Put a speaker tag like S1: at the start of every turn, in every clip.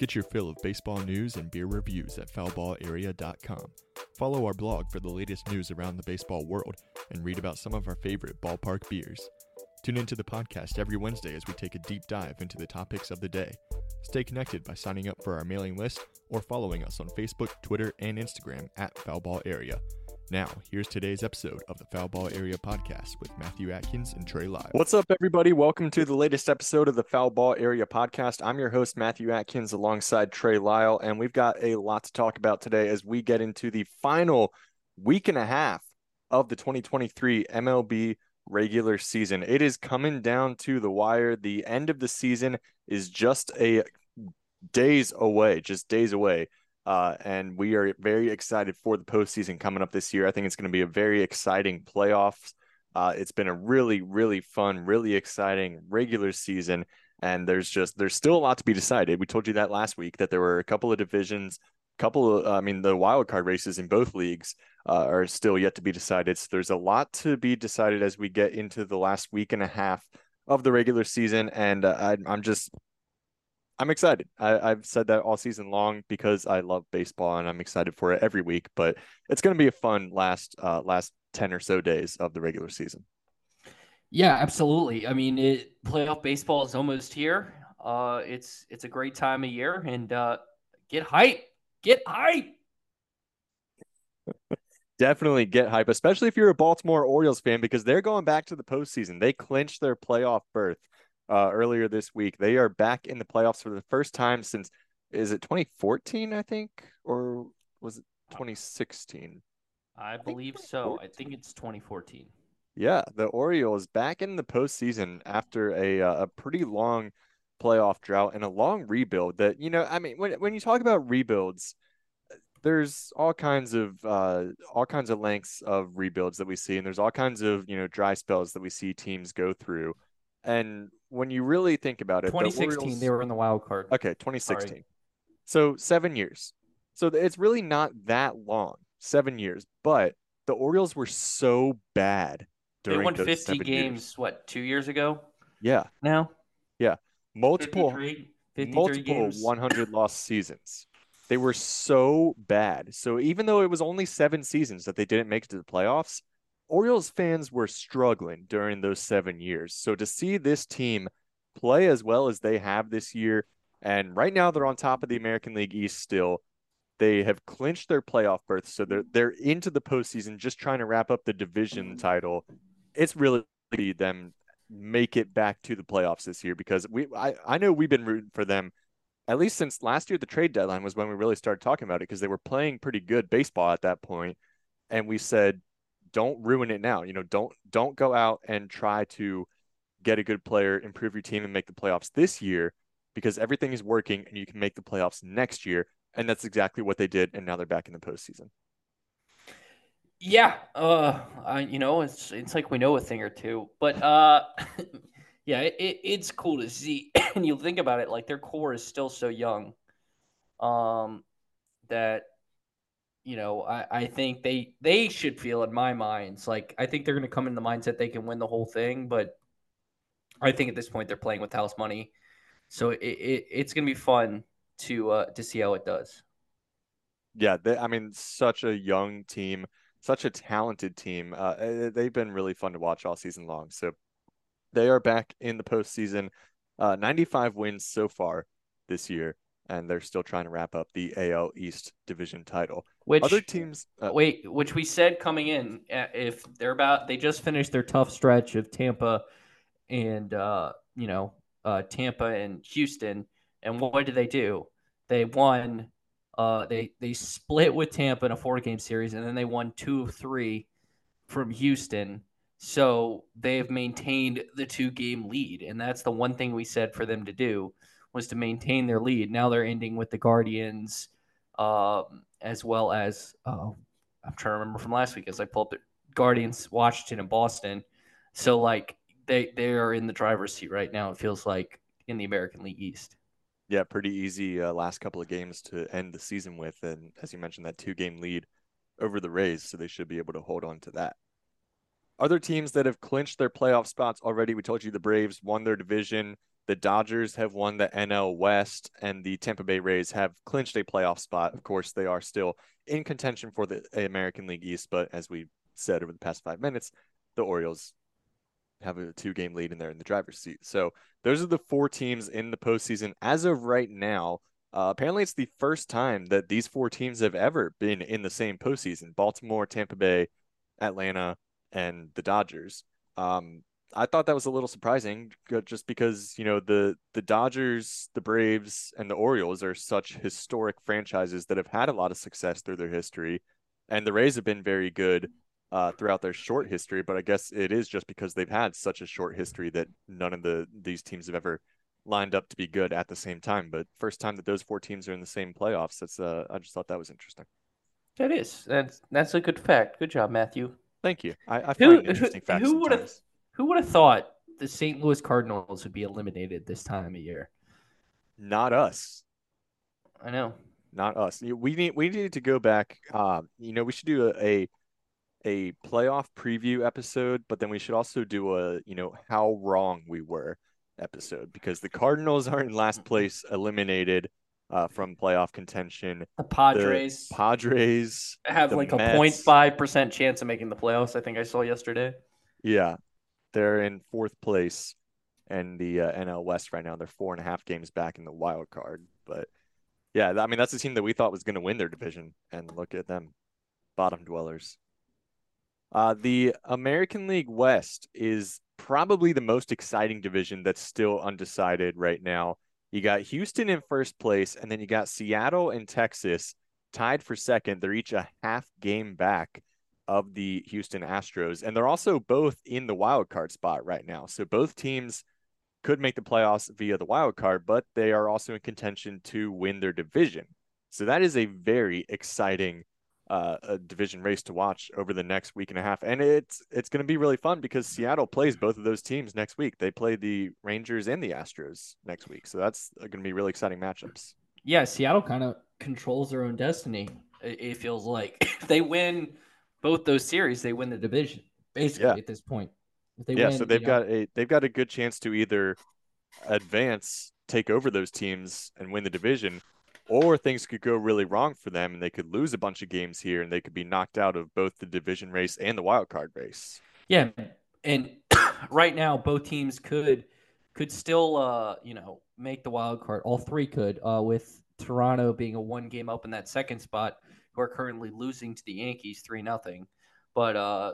S1: Get your fill of baseball news and beer reviews at foulballarea.com. Follow our blog for the latest news around the baseball world and read about some of our favorite ballpark beers. Tune into the podcast every Wednesday as we take a deep dive into the topics of the day. Stay connected by signing up for our mailing list or following us on Facebook, Twitter, and Instagram at Foulball Area. Now, here's today's episode of the Foul Ball Area podcast with Matthew Atkins and Trey Lyle.
S2: What's up, everybody? Welcome to the latest episode of the Foul Ball Area podcast. I'm your host, Matthew Atkins, alongside Trey Lyle, and we've got a lot to talk about today as we get into the final week and a half of the 2023 MLB regular season. It is coming down to the wire. The end of the season is just a days away, just days away. Uh, and we are very excited for the postseason coming up this year. I think it's going to be a very exciting playoffs. Uh, it's been a really, really fun, really exciting regular season, and there's just there's still a lot to be decided. We told you that last week that there were a couple of divisions, couple of I mean the wild card races in both leagues uh, are still yet to be decided. So there's a lot to be decided as we get into the last week and a half of the regular season, and uh, I, I'm just I'm excited. I, have said that all season long because I love baseball and I'm excited for it every week. But it's going to be a fun last uh, last ten or so days of the regular season.
S3: Yeah, absolutely. I mean, it, playoff baseball is almost here. Uh, it's it's a great time of year, and uh, get hype, get hype.
S2: Definitely get hype, especially if you're a Baltimore Orioles fan, because they're going back to the postseason. They clinched their playoff berth uh, earlier this week. They are back in the playoffs for the first time since is it 2014, I think, or was it 2016?
S3: I believe I so. I think it's 2014.
S2: Yeah, the Orioles back in the postseason after a uh, a pretty long playoff drought and a long rebuild. That you know, I mean, when when you talk about rebuilds, there's all kinds of uh, all kinds of lengths of rebuilds that we see, and there's all kinds of you know dry spells that we see teams go through. And when you really think about it,
S3: 2016 the Orioles, they were in the wild card.
S2: Okay, 2016. Sorry. So seven years. So it's really not that long, seven years. But the Orioles were so bad during
S3: they won
S2: 50
S3: games.
S2: Years.
S3: What two years ago?
S2: Yeah.
S3: Now.
S2: Yeah. Multiple
S3: 53, 53
S2: multiple
S3: games.
S2: 100 lost seasons. They were so bad. So even though it was only seven seasons that they didn't make it to the playoffs, Orioles fans were struggling during those seven years. So to see this team play as well as they have this year, and right now they're on top of the American League East still. They have clinched their playoff berth, so they're they're into the postseason, just trying to wrap up the division title. It's really them make it back to the playoffs this year because we I, I know we've been rooting for them at least since last year the trade deadline was when we really started talking about it because they were playing pretty good baseball at that point and we said don't ruin it now. You know, don't don't go out and try to get a good player, improve your team, and make the playoffs this year because everything is working and you can make the playoffs next year. And that's exactly what they did, and now they're back in the postseason.
S3: Yeah, uh, I, you know, it's it's like we know a thing or two, but uh, yeah, it, it's cool to see. and you think about it, like their core is still so young, um, that you know, I, I think they they should feel in my minds like I think they're going to come in the mindset they can win the whole thing, but I think at this point they're playing with house money, so it, it it's going to be fun to uh, to see how it does.
S2: Yeah, they, I mean, such a young team, such a talented team. Uh, eh, they've been really fun to watch all season long. So they are back in the postseason. Uh, 95 wins so far this year and they're still trying to wrap up the AL East division title.
S3: Which
S2: other teams?
S3: Uh, wait, which we said coming in, uh, if they're about, they just finished their tough stretch of Tampa and uh, you know uh, Tampa and Houston, and what did they do? They won. Uh, they they split with Tampa in a four game series, and then they won two of three from Houston. So they have maintained the two game lead, and that's the one thing we said for them to do was to maintain their lead. Now they're ending with the Guardians, um, as well as uh, I'm trying to remember from last week as I pulled up the Guardians, Washington, and Boston. So like they they are in the driver's seat right now. It feels like in the American League East.
S2: Yeah, pretty easy uh, last couple of games to end the season with, and as you mentioned, that two game lead over the Rays, so they should be able to hold on to that. Other teams that have clinched their playoff spots already, we told you the Braves won their division The Dodgers have won the NL West, and the Tampa Bay Rays have clinched a playoff spot. Of course, they are still in contention for the American League East, but as we said over the past five minutes, the Orioles have a two game lead and they're in the driver's seat. So those are the four teams in the postseason as of right now. Uh, apparently, it's the first time that these four teams have ever been in the same postseason Baltimore, Tampa Bay, Atlanta, and the Dodgers. Um, I thought that was a little surprising just because, you know, the the Dodgers, the Braves, and the Orioles are such historic franchises that have had a lot of success through their history. And the Rays have been very good uh, throughout their short history, but I guess it is just because they've had such a short history that none of the these teams have ever lined up to be good at the same time. But first time that those four teams are in the same playoffs, that's uh, I just thought that was interesting.
S3: That is that's that's a good fact. Good job, Matthew.
S2: Thank you. I, I find who, interesting facts. Who would have
S3: who would have thought the St. Louis Cardinals would be eliminated this time of year?
S2: Not us.
S3: I know.
S2: Not us. We need we need to go back. Uh, you know, we should do a, a a playoff preview episode, but then we should also do a you know how wrong we were episode because the Cardinals are in last place, eliminated uh, from playoff contention.
S3: The Padres.
S2: The Padres
S3: have like Mets. a 0.5 percent chance of making the playoffs. I think I saw yesterday.
S2: Yeah, they're in fourth place, and the uh, NL West right now they're four and a half games back in the wild card. But yeah, I mean that's the team that we thought was going to win their division, and look at them, bottom dwellers. Uh, the American League West is probably the most exciting division that's still undecided right now. You got Houston in first place, and then you got Seattle and Texas tied for second. They're each a half game back of the Houston Astros, and they're also both in the wild card spot right now. So both teams could make the playoffs via the wild card, but they are also in contention to win their division. So that is a very exciting uh, a division race to watch over the next week and a half, and it's it's going to be really fun because Seattle plays both of those teams next week. They play the Rangers and the Astros next week, so that's going to be really exciting matchups.
S3: Yeah, Seattle kind of controls their own destiny. It, feels like if they win both those series, they win the division basically yeah. at this point.
S2: yeah, win, so they've got know, a they've got a good chance to either advance, take over those teams, and win the division, or things could go really wrong for them and they could lose a bunch of games here and they could be knocked out of both the division race and the wild card race.
S3: Yeah, and right now both teams could could still uh, you know, make the wild card. All three could uh, with Toronto being a one game up in that second spot who are currently losing to the Yankees 3 nothing. But uh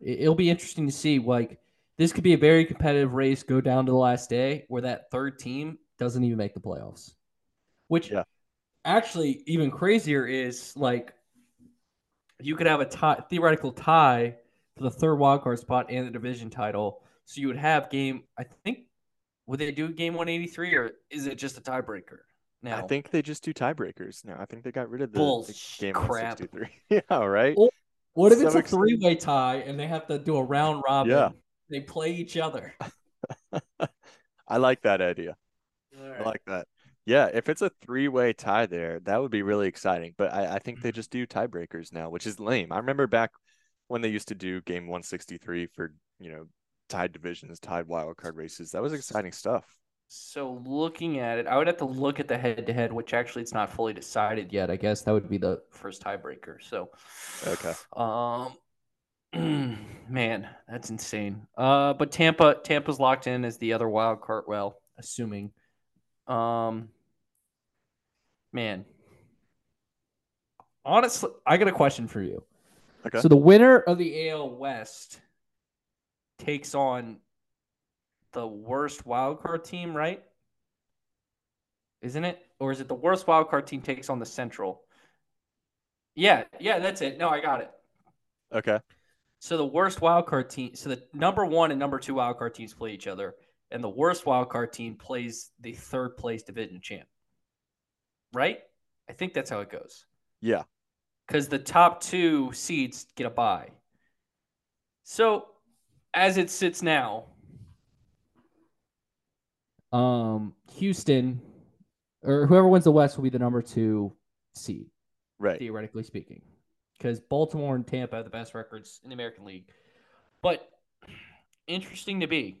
S3: it'll be interesting to see like this could be a very competitive race go down to the last day where that third team doesn't even make the playoffs. Which yeah. actually even crazier is like you could have a tie, theoretical tie for the third wildcard spot and the division title. So you would have game. I think would they do game 183 or is it just a tiebreaker? Now
S2: I think they just do tiebreakers now. I think they got rid of the,
S3: the
S2: game
S3: crap.
S2: 163. yeah, right.
S3: what if so it's a three way tie and they have to do a round robin? Yeah. They play each other.
S2: I like that idea. Right. I like that. Yeah, if it's a three way tie there, that would be really exciting. But I, I think they mm-hmm. just do tiebreakers now, which is lame. I remember back when they used to do game 163 for, you know, tied divisions, tied wild card races. That was exciting stuff.
S3: So looking at it, I would have to look at the head to head, which actually it's not fully decided yet. I guess that would be the first tiebreaker. So
S2: Okay.
S3: Um man, that's insane. Uh but Tampa Tampa's locked in as the other wild card well, assuming. Um man. Honestly, I got a question for you. Okay. So the winner of the AL West takes on the worst wildcard team, right? Isn't it? Or is it the worst wildcard team takes on the Central? Yeah, yeah, that's it. No, I got it.
S2: Okay.
S3: So the worst wildcard team, so the number one and number two wildcard teams play each other, and the worst wildcard team plays the third place division champ right? I think that's how it goes.
S2: Yeah.
S3: Because the top two seeds get a bye. So as it sits now, um, Houston or whoever wins the West will be the number two seed,
S2: right?
S3: Theoretically speaking, because Baltimore and Tampa have the best records in the American League. But interesting to be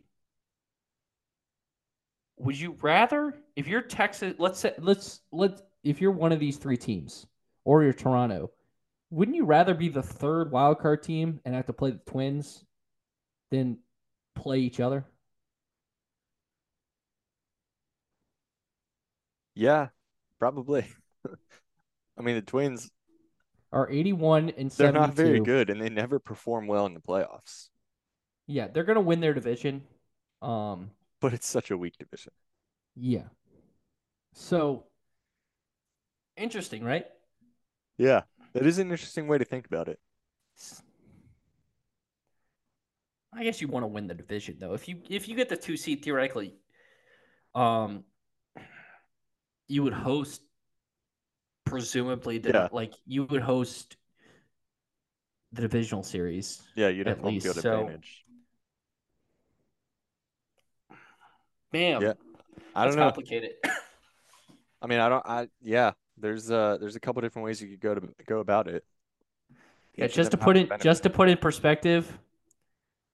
S3: would you rather if you're Texas? Let's say let's let if you're one of these three teams or you're Toronto, wouldn't you rather be the third wild card team and have to play the Twins than play each other?
S2: Yeah, probably. I mean, the Twins
S3: are 81 and 72.
S2: They're not very good and they never perform well in the playoffs.
S3: Yeah, they're going to win their division. Um
S2: but it's such a weak division.
S3: Yeah. So interesting, right?
S2: Yeah. That is an interesting way to think about it.
S3: I guess you want to win the division though. If you if you get the two seed theoretically, um, you would host presumably the, yeah. like you would host the divisional series.
S2: Yeah, you'd have home least. field so, advantage.
S3: Man,
S2: yeah,
S3: I don't know. Complicated.
S2: I mean, I don't. I yeah. There's uh there's a couple different ways you could go to go about it.
S3: Yeah, just to put it just to put in perspective,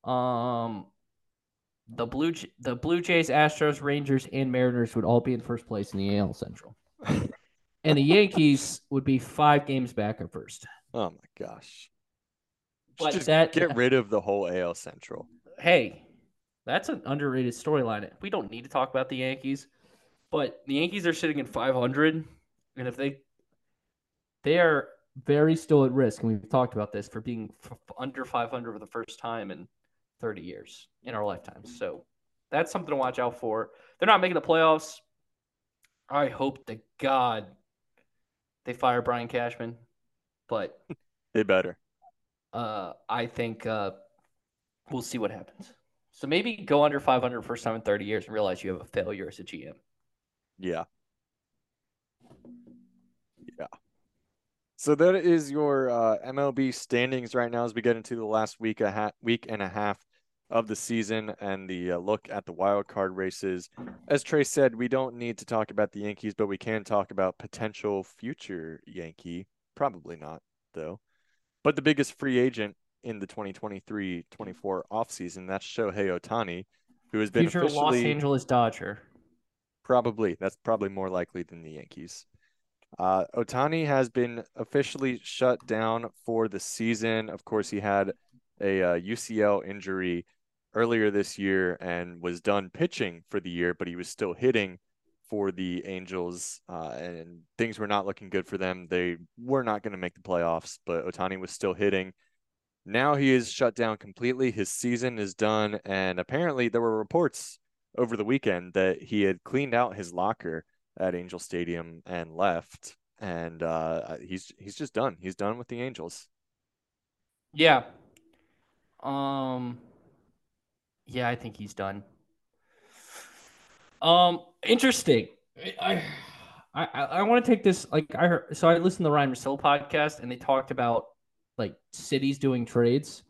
S3: um, the blue the Blue Jays, Astros, Rangers, and Mariners would all be in first place in the AL Central, and the Yankees would be five games back at first.
S2: Oh my gosh!
S3: But just that
S2: get rid of the whole AL Central.
S3: Hey, that's an underrated storyline. We don't need to talk about the Yankees, but the Yankees are sitting at 500, and if they they are very still at risk, and we've talked about this for being f- under 500 for the first time in 30 years in our lifetimes. So that's something to watch out for. They're not making the playoffs. I hope to God they fire Brian Cashman, but
S2: they better.
S3: Uh, I think uh, we'll see what happens. So maybe go under 500 first time in 30 years and realize you have a failure as a GM.
S2: Yeah. Yeah. So that is your uh, MLB standings right now as we get into the last week a ha- week and a half of the season and the uh, look at the wild card races. As Trey said, we don't need to talk about the Yankees, but we can talk about potential future Yankee. Probably not, though. But the biggest free agent in the 2023-24 offseason. That's Shohei Ohtani, who has been
S3: future Los Angeles Dodger.
S2: Probably that's probably more likely than the Yankees. Uh, Ohtani has been officially shut down for the season. Of course, he had a uh, UCL injury earlier this year and was done pitching for the year, but he was still hitting for the Angels, uh, and things were not looking good for them. They were not going to make the playoffs, but Ohtani was still hitting. Now he is shut down completely. His season is done. And apparently, there were reports over the weekend that he had cleaned out his locker at Angel Stadium and left. And uh, he's he's just done. He's done with the Angels.
S3: Yeah. Um. Yeah, I think he's done. Um. Interesting. I I I want to take this like I heard. So I listened to the Ryan Russillo podcast, and they talked about like cities doing trades,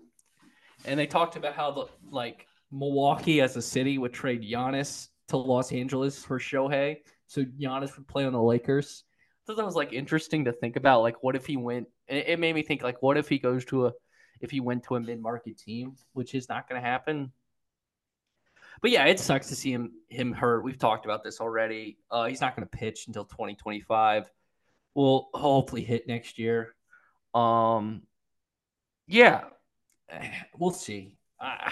S3: and they talked about how the like Milwaukee as a city would trade Giannis to Los Angeles for Shohei, so Giannis would play on the Lakers. Thought that was like interesting to think about. Like, what if he went? It, it made me think like, what if he goes to a, if he went to a mid market team, which is not going to happen. But yeah, it sucks to see him him hurt. We've talked about this already. Uh, he's not going to pitch until 2025. We'll hopefully hit next year. Um, yeah, we'll see. Uh,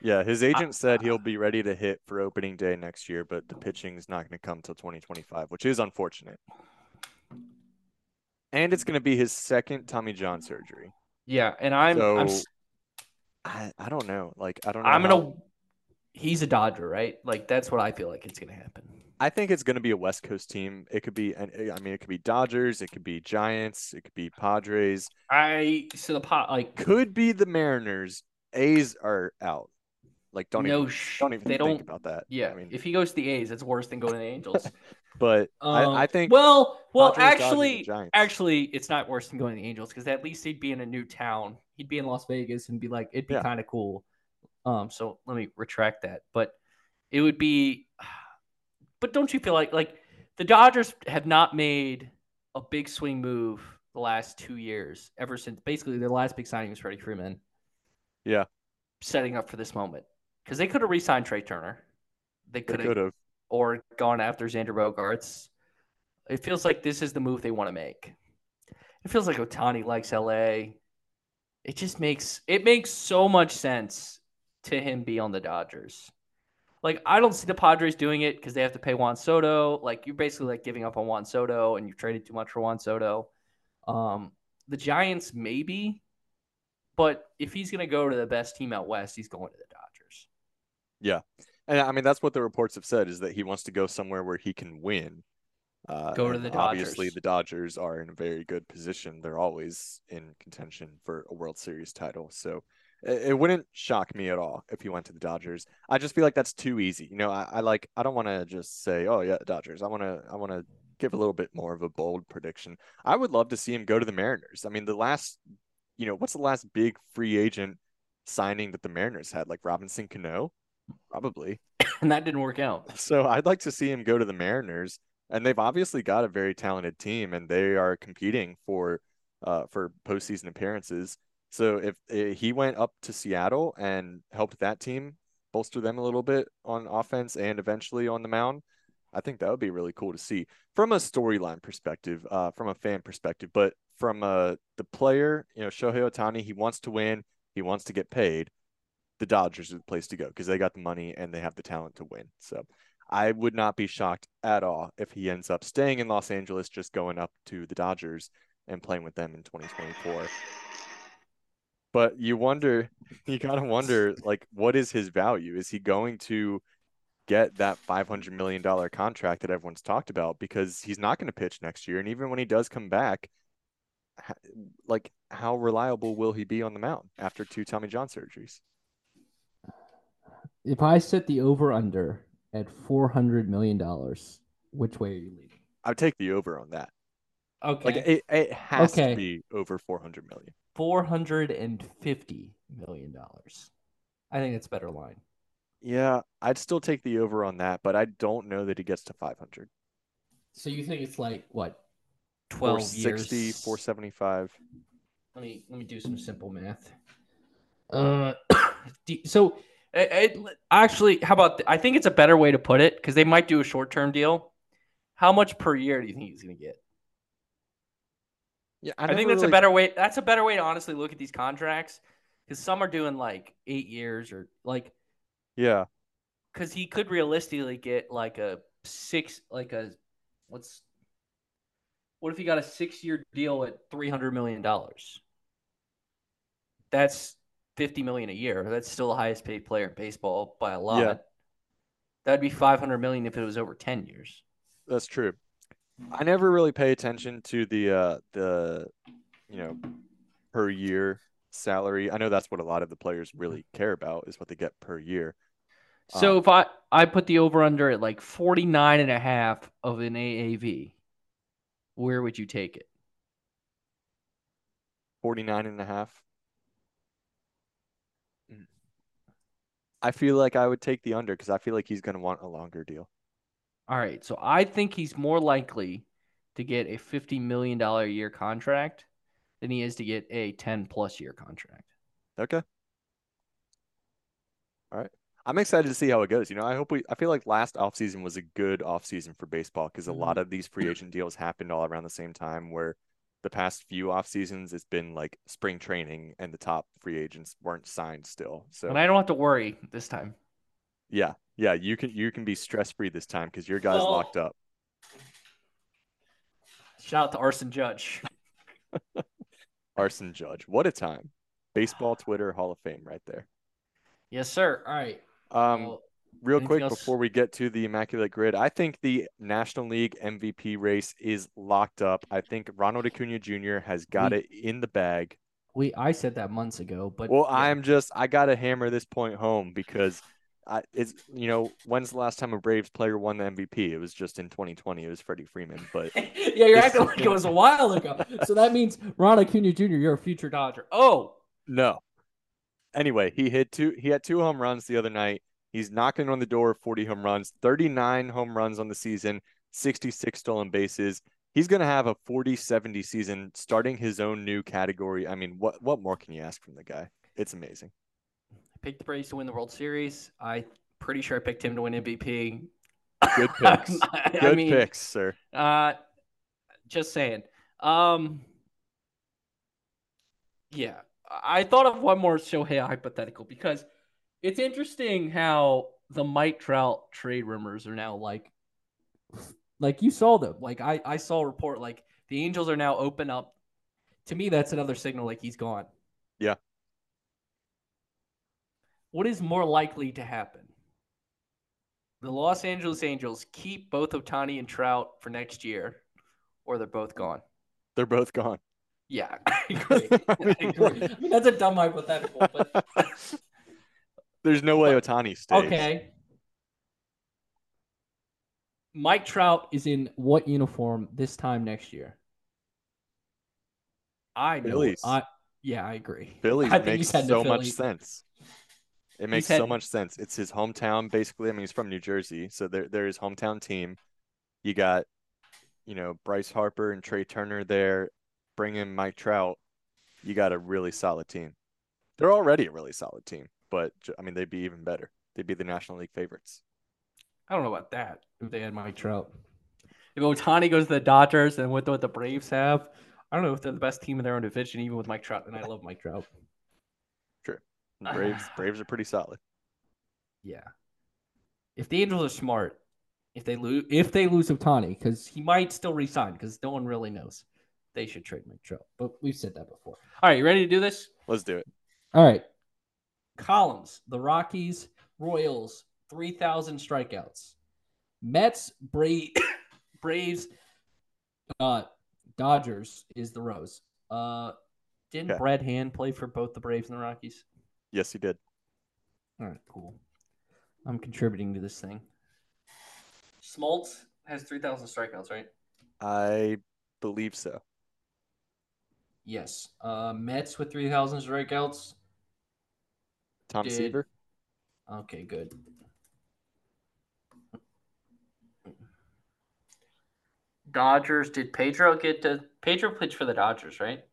S2: yeah, his agent said he'll be ready to hit for opening day next year, but the pitching is not going to come until 2025, which is unfortunate. And it's going to be his second Tommy John surgery.
S3: Yeah, and I'm, so, I'm
S2: I, I don't know. Like I don't know.
S3: I'm how... gonna. He's a Dodger, right? Like that's what I feel like it's gonna happen.
S2: I think it's going to be a West Coast team. It could be, and I mean, it could be Dodgers, it could be Giants, it could be Padres.
S3: I so the pot like
S2: could be the Mariners. A's are out. Like don't no, even don't even they think don't, about that.
S3: Yeah, I mean, if he goes to the A's, it's worse than going to the Angels.
S2: but um, I, I, think
S3: well, well, Padres, actually, actually, it's not worse than going to the Angels because at least he'd be in a new town. He'd be in Las Vegas and be like, it'd be yeah. kind of cool. Um, so let me retract that, but it would be but don't you feel like like the Dodgers have not made a big swing move the last two years, ever since basically their last big signing was Freddie Freeman.
S2: Yeah.
S3: Setting up for this moment. Because they could have re signed Trea Turner. They could have or gone after Xander Bogaerts. It feels like this is the move they want to make. It feels like Ohtani likes LA. It just makes it makes so much sense to him be on the Dodgers. Like I don't see the Padres doing it because they have to pay Juan Soto. Like you're basically like giving up on Juan Soto and you've traded too much for Juan Soto. Um, the Giants maybe, but if he's gonna go to the best team out west, he's going to the Dodgers.
S2: Yeah, and I mean that's what the reports have said is that he wants to go somewhere where he can win. Uh,
S3: Go to the
S2: Obviously, the Dodgers are in a very good position. They're always in contention for a World Series title. So it, wouldn't shock me at all if he went to the Dodgers. I just feel like that's too easy. You know, I, I like I don't want to just say, oh yeah, Dodgers. I want to I want to give a little bit more of a bold prediction. I would love to see him go to the Mariners. I mean, the last, you know, what's the last big free agent signing that the Mariners had? Like Robinson Cano, probably.
S3: And that didn't work out.
S2: So I'd like to see him go to the Mariners, and they've obviously got a very talented team, and they are competing for uh for postseason appearances. So if uh, he went up to Seattle and helped that team bolster them a little bit on offense and eventually on the mound, I think that would be really cool to see from a storyline perspective, uh, from a fan perspective, but from uh the player, you know, Shohei Ohtani, he wants to win, he wants to get paid. The Dodgers are the place to go because they got the money and they have the talent to win. So I would not be shocked at all if he ends up staying in Los Angeles, just going up to the Dodgers and playing with them in 2024. But you wonder, you gotta wonder, like, what is his value? Is he going to get that $500 million contract that everyone's talked about? Because he's not going to pitch next year. And even when he does come back, like, how reliable will he be on the mound after two Tommy John surgeries?
S4: If I set the over under at four hundred million dollars, which way are you leaning?
S2: I would take the over on that.
S3: Okay.
S2: Like, it, it has
S4: Okay.
S2: to be over 400 million.
S4: Four hundred and fifty million dollars. I think it's a better line.
S2: Yeah, I'd still take the over on that, but I don't know that he gets to 500.
S4: So you think it's like what?
S3: 12
S2: 460,
S3: years.
S2: 475.
S3: Let me let me do some simple math.
S4: Uh,
S3: So, it, it- actually, how about th- I think it's a better way to put it because they might do a short term deal. How much per year do you think he's going to get?
S2: Yeah,
S3: I,
S2: never
S3: think that's
S2: really-
S3: a better way. That's a better way to honestly look at these contracts because some are doing like eight years or like
S2: Yeah,
S3: because he could realistically get like a six, like a what's what if he got a six year deal at three hundred million dollars? That's fifty million a year. That's still the highest paid player in baseball by a lot.
S2: Yeah.
S3: That'd be five hundred million if it was over ten years.
S2: that's true. I never really pay attention to the uh the you know per year salary. I know that's what a lot of the players really care about is what they get per year.
S3: So
S2: Um,
S3: if I I put the over under at like 49 and a half of an AAV, where would you take it?
S2: 49 and a half. Mm. I feel like I would take the under because I feel like he's going to want a longer deal.
S3: All right, so I think he's more likely to get a 50 million dollar a year contract than he is to get a 10 plus year contract.
S2: Okay. All right. I'm excited to see how it goes. You know, I hope we I feel like last offseason was a good offseason for baseball because a mm-hmm. lot of these free agent deals happened all around the same time where the past few off seasons it's been like spring training and the top free agents weren't signed still. So
S3: And I don't have to worry this time.
S2: yeah, yeah, you can you can be stress free this time because your guy's
S3: Oh.
S2: locked up.
S3: Shout out to Arson Judge.
S2: Arson Judge. What a time. Baseball Twitter Hall of Fame right there.
S3: Yes, sir.
S4: all right.
S2: Um
S3: Well,
S2: Real quick
S3: else?
S2: before we get to the Immaculate Grid, I think the National League MVP race is locked up. I think Ronald Acuna Jr. has got
S4: We-
S2: it in the bag.
S4: We I said that months ago, but
S2: Well,
S4: yeah.
S2: I'm just I gotta hammer this point home because I it's you know when's the last time a Braves player won the MVP? It was just in 2020. It was Freddie Freeman, but
S4: yeah, you're acting like it was a while ago. So that means Ron Acuna Jr., you're a future Dodger.
S3: oh,
S2: no. Anyway, he hit two. He had two home runs the other night. He's knocking on the door of 40 home runs, 39 home runs on the season, 66 stolen bases. He's going to have a 40-70 season, starting his own new category. I mean, what what more can you ask from the guy? It's amazing.
S3: I picked the Braves to win the World Series. I pretty sure I picked him to win MVP.
S2: Good picks.
S3: I
S2: Good
S3: mean,
S2: picks, sir.
S3: Uh, just saying. Um, yeah, I thought of one more Shohei hypothetical because it's interesting how the Mike Trout trade rumors are now like, like you saw them. Like I, I saw a report like the Angels are now open up. To me, that's another signal like he's gone.
S2: Yeah.
S3: What is more likely to happen? The Los Angeles Angels keep both Ohtani and Trout for next year, or they're both gone.
S2: They're both gone.
S3: Yeah, I agree. I agree. I mean, that's a dumb hypothetical, but
S2: There's no way Ohtani stays.
S3: okay. Mike Trout is in what uniform this time next year? I know.
S2: Phillies.
S3: I yeah, I agree.
S2: Phillies
S3: I think
S2: makes so much sense. It makes
S3: head-
S2: so much sense. It's his hometown, basically. I mean, he's from New Jersey, so they're, they're his hometown team. You got, you know, Bryce Harper and Trea Turner there. Bring in Mike Trout. You got a really solid team. They're already a really solid team, but I mean, they'd be even better. They'd be the National League favorites.
S3: I don't know about that. If they had Mike Trout, if Ohtani goes to the Dodgers and with what the Braves have, I don't know if they're the best team in their own division, even with Mike Trout. And I love Mike Trout.
S2: Braves, Braves are pretty solid.
S3: Yeah. If the Angels are smart, if they lose, if they lose Ohtani, because he might still resign, because no one really knows, they should trade Mike Trout. But we've said that before. All right, you ready to do this?
S2: Let's do it.
S4: All right.
S3: Columns: The Rockies, Royals, three thousand strikeouts. Mets, Bra- Braves, uh, Dodgers is the Rose. Uh, didn't
S2: Okay.
S3: Brad Hand play for both the Braves and the Rockies?
S2: Yes, he did.
S3: All right, cool. I'm contributing to this thing. Smoltz has 3,000 strikeouts, right?
S2: I believe so.
S3: Yes. Uh, Mets with 3,000 strikeouts.
S2: Tom
S3: Did-
S2: Seaver.
S3: Okay, good. Dodgers. Did Pedro get to Pedro pitched for the Dodgers, right?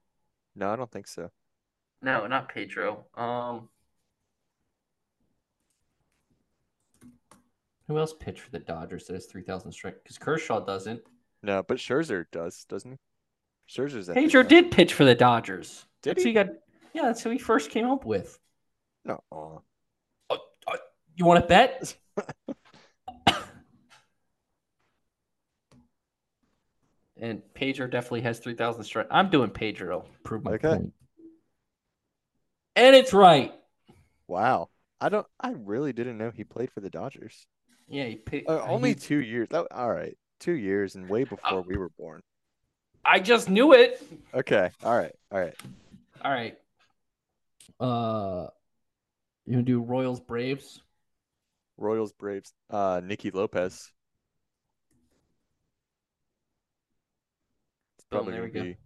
S2: No, I don't think so.
S3: No, not Pedro. Um, who else pitched for the Dodgers that has 3,000 strike? Because Kershaw doesn't.
S2: No, but Scherzer does, doesn't he? Scherzer's at
S3: Pedro did pitch for the Dodgers.
S2: Did
S3: That's who
S2: he?
S3: got. Yeah, that's who he first came up with.
S2: No. aw.
S3: You want to bet? and Pedro definitely has 3,000 strike. I'm doing Pedro.
S4: Prove my
S2: Okay.
S4: point.
S3: And it's right.
S2: Wow. I don't. I really didn't know he played for the Dodgers.
S3: Yeah, he pi-
S2: Uh, only
S3: he-
S2: two years. That, all right, two years and way
S3: Oh.
S2: before we were born.
S3: I just knew it.
S2: Okay. All right. All right.
S3: All right.
S4: Uh,
S3: You gonna do Royals Braves?
S2: Royals, Braves. Uh, Nicky Lopez. It's probably gonna
S3: go.
S2: be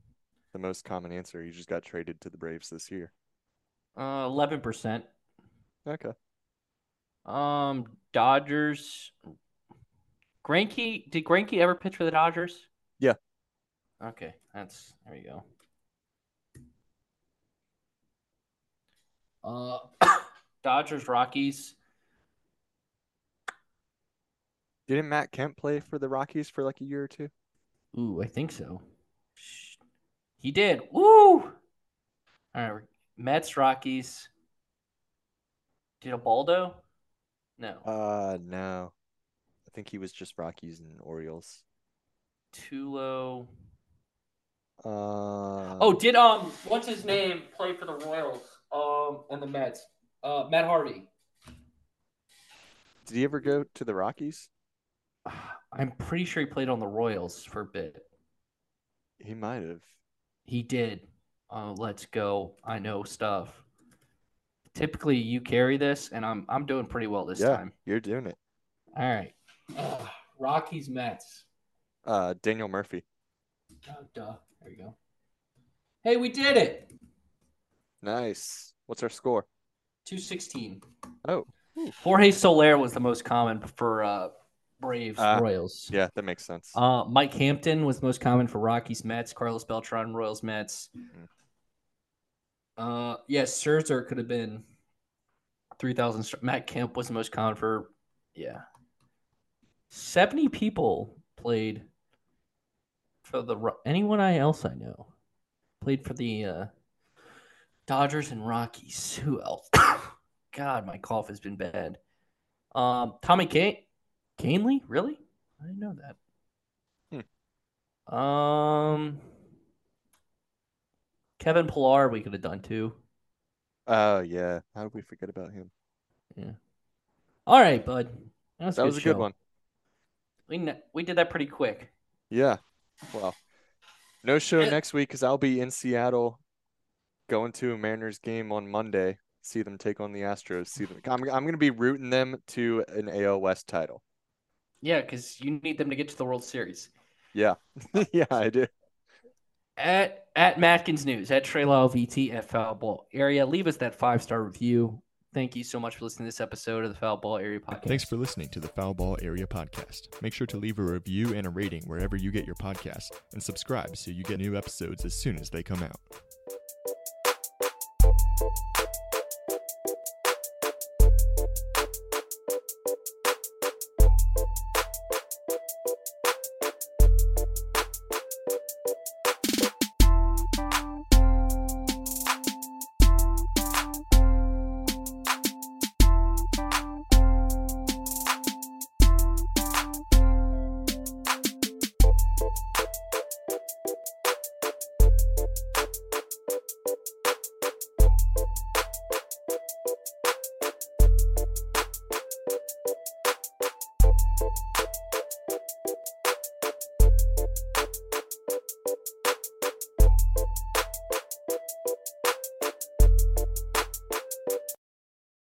S2: the most common answer. He just got traded to the Braves this year.
S3: Uh, eleven percent.
S2: Okay.
S3: Um, Dodgers. Greinke, did Greinke ever pitch for the Dodgers?
S2: Yeah.
S3: Okay, that's there you go. Uh, Dodgers Rockies.
S2: Didn't Matt Kemp play for the Rockies for like a year or two?
S3: Ooh, I think so. He did. Woo! All right, Mets Rockies. Did Ubaldo? No.
S2: Uh, no. I think he was just Rockies and Orioles.
S3: Tulo.
S2: Uh,
S3: Oh, did um what's his name play for the Royals um and the Mets? Uh Matt Harvey.
S2: did he ever go to the Rockies?
S3: I'm pretty sure he played on the Royals for a bit.
S2: He might have.
S3: He did. Uh let's go. I know stuff. Typically you carry this and I'm I'm doing pretty well this
S2: Yeah.
S3: time.
S2: You're doing it.
S3: All right. Ugh, Rockies Mets.
S2: Uh, Daniel Murphy.
S3: Oh, duh. There you go. Hey, we did it.
S2: Nice. What's our score?
S3: 216.
S2: Oh,
S3: Jorge Soler was the most common for uh Braves
S2: Ah.
S3: Royals.
S2: yeah, that makes sense.
S3: Uh, Mike Hampton was most common for Rockies Mets. Carlos Beltran Royals Mets.
S2: Mhm.
S3: Uh, yes, Scherzer could have been three thousand. Matt Kemp was the most common for. Yeah. 70 people played for the anyone I else I know played for the uh, Dodgers and Rockies. Who else? God, my cough has been bad. Um, Tommy Kahnle, Kahnle, really? I didn't know that. Um, Kevin Pillar, we could have done too.
S2: Oh yeah. How did we forget about him? Yeah.
S3: All right, bud. That was,
S2: That was a good one.
S3: We we did that pretty quick.
S2: Yeah. Well, no show next week because I'll be in Seattle going to a Mariners game on Monday. See them take on the Astros. See them. I'm, I'm going to be rooting them to an AL West title.
S3: Yeah, because you need them to get to the World Series.
S2: Yeah. yeah, I do.
S3: At at Matkins News, at Trey Lyle VT, at Foul Ball Area. Leave us that five star review. Thank you so much for listening to this episode of the Foul Ball Area Podcast.
S1: Thanks for listening to the Foul Ball Area Podcast. Make sure to leave a review and a rating wherever you get your podcast and subscribe so you get new episodes as soon as they come out.